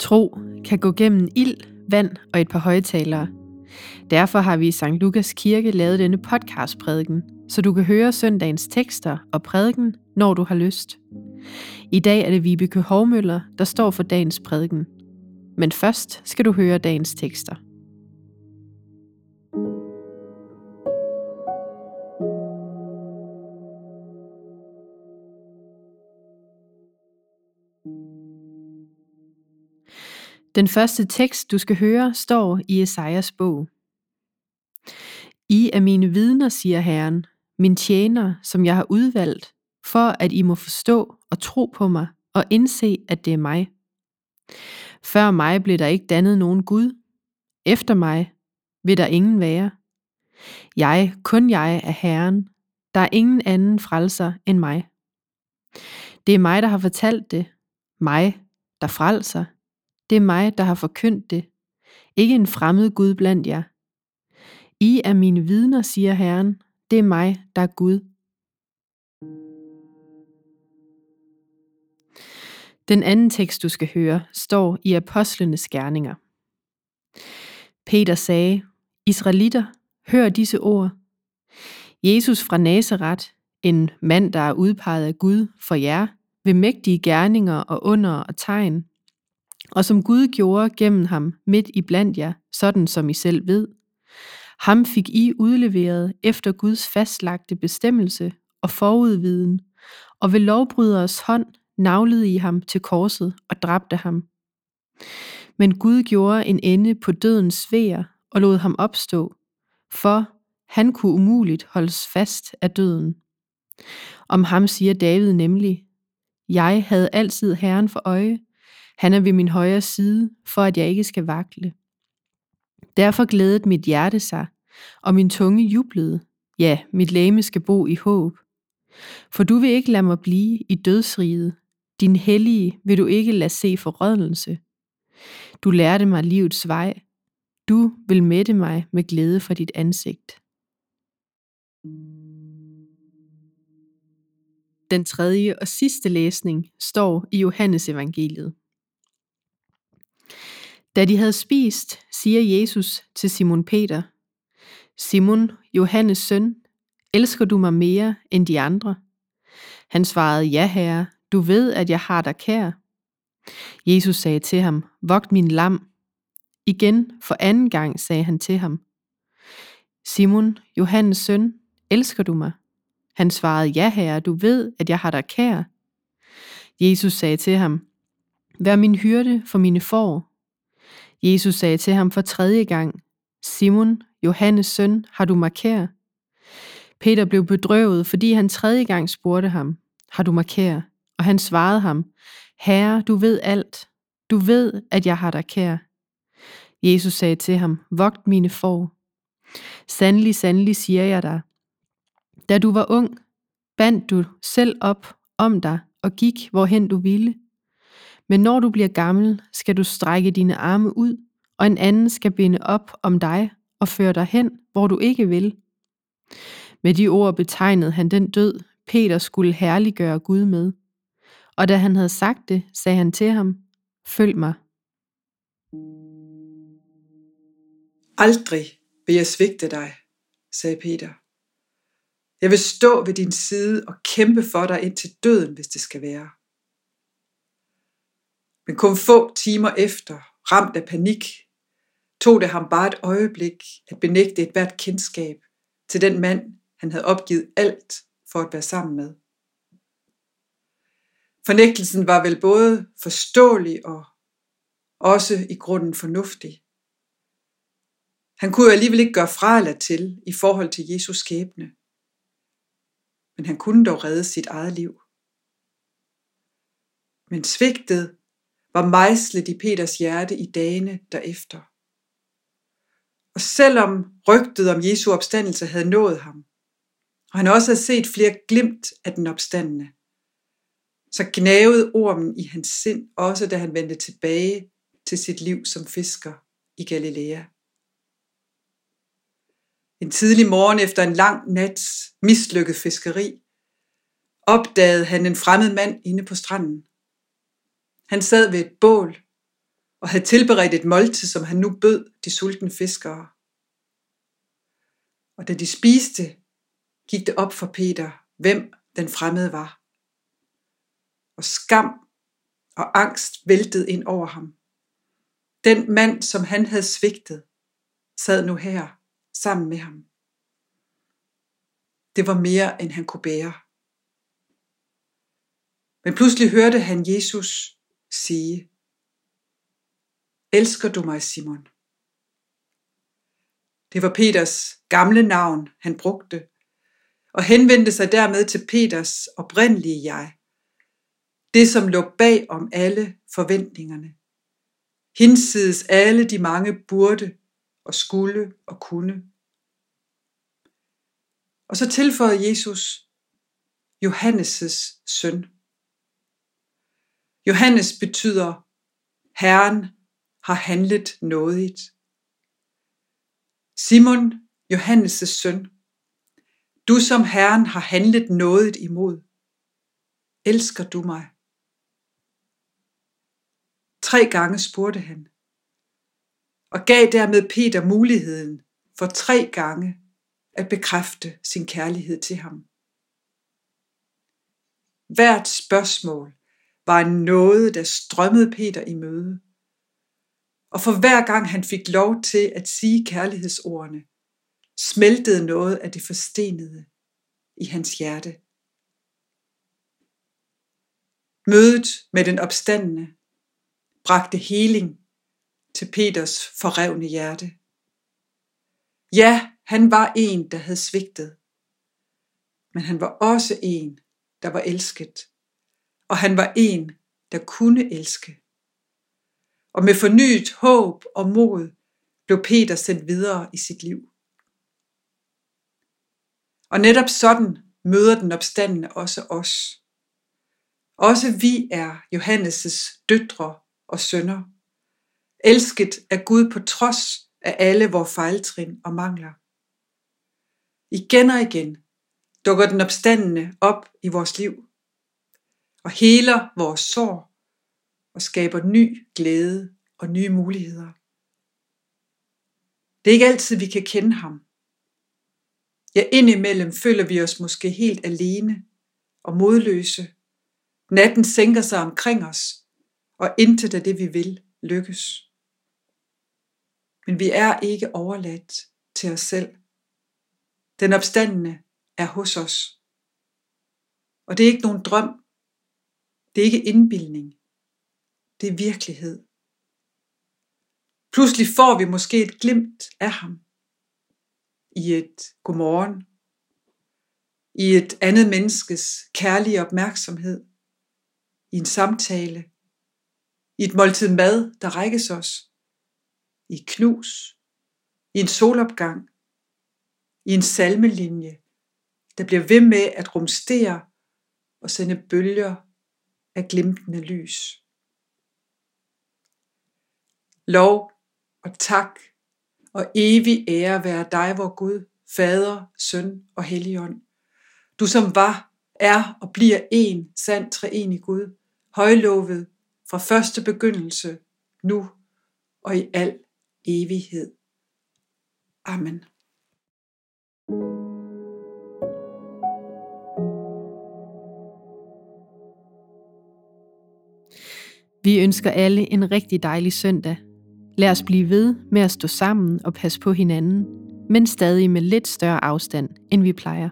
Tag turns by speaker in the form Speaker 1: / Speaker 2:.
Speaker 1: Tro kan gå gennem ild, vand og et par højtalere. Derfor har vi i St. Lukas Kirke lavet denne podcastprædiken, så du kan høre søndagens tekster og prædiken, når du har lyst. I dag er det Vibeke Hovmøller, der står for dagens prædiken. Men først skal du høre dagens tekster. Den første tekst, du skal høre, står i Esajas bog. I er mine vidner, siger Herren, min tjener, som jeg har udvalgt, for at I må forstå og tro på mig og indse, at det er mig. Før mig blev der ikke dannet nogen Gud. Efter mig vil der ingen være. Jeg, kun jeg, er Herren. Der er ingen anden frelser end mig. Det er mig, der har fortalt det. Mig, der frelser. Det er mig, der har forkyndt det. Ikke en fremmed Gud blandt jer. I er mine vidner, siger Herren. Det er mig, der er Gud. Den anden tekst, du skal høre, står i Apostlenes Gerninger. Peter sagde, Israelitter, hør disse ord. Jesus fra Nazareth, en mand, der er udpeget af Gud for jer, ved mægtige gerninger og under og tegn, og som Gud gjorde gennem ham midt i blandt jer, sådan som I selv ved. Ham fik I udleveret efter Guds fastlagte bestemmelse og forudviden, og ved lovbryderes hånd navlede I ham til korset og dræbte ham. Men Gud gjorde en ende på dødens svær og lod ham opstå, for han kunne umuligt holdes fast af døden. Om ham siger David nemlig, Jeg havde altid Herren for øje, han er ved min højre side, for at jeg ikke skal vakle. Derfor glædede mit hjerte sig, og min tunge jublede. Ja, mit læme skal bo i håb. For du vil ikke lade mig blive i dødsriget. Din hellige vil du ikke lade se forrødelse. Du lærte mig livets vej. Du vil mætte mig med glæde for dit ansigt. Den tredje og sidste læsning står i Johannes evangeliet. Da de havde spist, siger Jesus til Simon Peter, Simon, Johannes søn, elsker du mig mere end de andre? Han svarede, ja herre, du ved, at jeg har dig kær. Jesus sagde til ham, vogt min lam. Igen for anden gang sagde han til ham, Simon, Johannes søn, elsker du mig? Han svarede, ja herre, du ved, at jeg har dig kær. Jesus sagde til ham, Vær min hyrde for mine får. Jesus sagde til ham for tredje gang, Simon, Johannes søn, har du markær? Peter blev bedrøvet, fordi han tredje gang spurgte ham, har du markær? Og han svarede ham, Herre, du ved alt. Du ved, at jeg har dig kær. Jesus sagde til ham, vogt mine får. Sandelig, sandelig siger jeg dig. Da du var ung, bandt du selv op om dig og gik, hvorhen du ville. Men når du bliver gammel, skal du strække dine arme ud, og en anden skal binde op om dig og føre dig hen, hvor du ikke vil. Med de ord betegnede han den død, Peter skulle herliggøre Gud med. Og da han havde sagt det, sagde han til ham, Følg mig.
Speaker 2: Aldrig vil jeg svigte dig, sagde Peter. Jeg vil stå ved din side og kæmpe for dig ind til døden, hvis det skal være. Men kun få timer efter, ramt af panik, tog det ham bare et øjeblik at benægte et hvert kendskab til den mand, han havde opgivet alt for at være sammen med. Fornægtelsen var vel både forståelig og også i grunden fornuftig. Han kunne jo alligevel ikke gøre fra eller til i forhold til Jesus skæbne. Men han kunne dog redde sit eget liv. Men svigtet var mejslet i Peters hjerte i dagene derefter. Og selvom rygtet om Jesu opstandelse havde nået ham, og han også havde set flere glimt af den opstandende, så gnavede ormen i hans sind, også da han vendte tilbage til sit liv som fisker i Galilea. En tidlig morgen efter en lang nats mislykket fiskeri, opdagede han en fremmed mand inde på stranden. Han sad ved et bål og havde tilberedt et måltid, som han nu bød de sultne fiskere. Og da de spiste, gik det op for Peter, hvem den fremmede var. Og skam og angst væltede ind over ham. Den mand, som han havde svigtet, sad nu her sammen med ham. Det var mere, end han kunne bære. Men pludselig hørte han Jesus sige, Elsker du mig, Simon? Det var Peters gamle navn, han brugte, og henvendte sig dermed til Peters oprindelige jeg. Det, som lå bag om alle forventningerne. Hinsides alle de mange burde og skulle og kunne. Og så tilføjede Jesus Johannes' søn. Johannes betyder, Herren har handlet nådigt. Simon, Johannes' søn, du som Herren har handlet nådigt imod, elsker du mig? Tre gange spurgte han, og gav dermed Peter muligheden for tre gange at bekræfte sin kærlighed til ham. Hvert spørgsmål var en noget, der strømmede Peter i møde. Og for hver gang han fik lov til at sige kærlighedsordene, smeltede noget af det forstenede i hans hjerte. Mødet med den opstandende bragte heling til Peters forrevne hjerte. Ja, han var en, der havde svigtet, men han var også en, der var elsket, og han var en, der kunne elske. Og med fornyet håb og mod blev Peter sendt videre i sit liv. Og netop sådan møder den opstandende også os. Også vi er Johannes' døtre og sønner, elsket af Gud på trods af alle vores fejltrin og mangler. Igen og igen dukker den opstandende op i vores liv og heler vores sår og skaber ny glæde og nye muligheder. Det er ikke altid, vi kan kende ham. Ja, indimellem føler vi os måske helt alene og modløse. Natten sænker sig omkring os, og intet af det, vi vil, lykkes. Men vi er ikke overladt til os selv. Den opstandende er hos os. Og det er ikke nogen drøm. Det er ikke indbildning. Det er virkelighed. Pludselig får vi måske et glimt af ham. I et godmorgen. I et andet menneskes kærlige opmærksomhed. I en samtale. I et måltid mad, der rækkes os. I et knus. I en solopgang i en salmelinje, der bliver ved med at rumstere og sende bølger af glimtende lys. Lov og tak og evig ære være dig, vor Gud, Fader, Søn og Helligånd. Du som var, er og bliver en sand treenig Gud, højlovet fra første begyndelse, nu og i al evighed. Amen.
Speaker 1: Vi ønsker alle en rigtig dejlig søndag. Lad os blive ved med at stå sammen og passe på hinanden, men stadig med lidt større afstand, end vi plejer.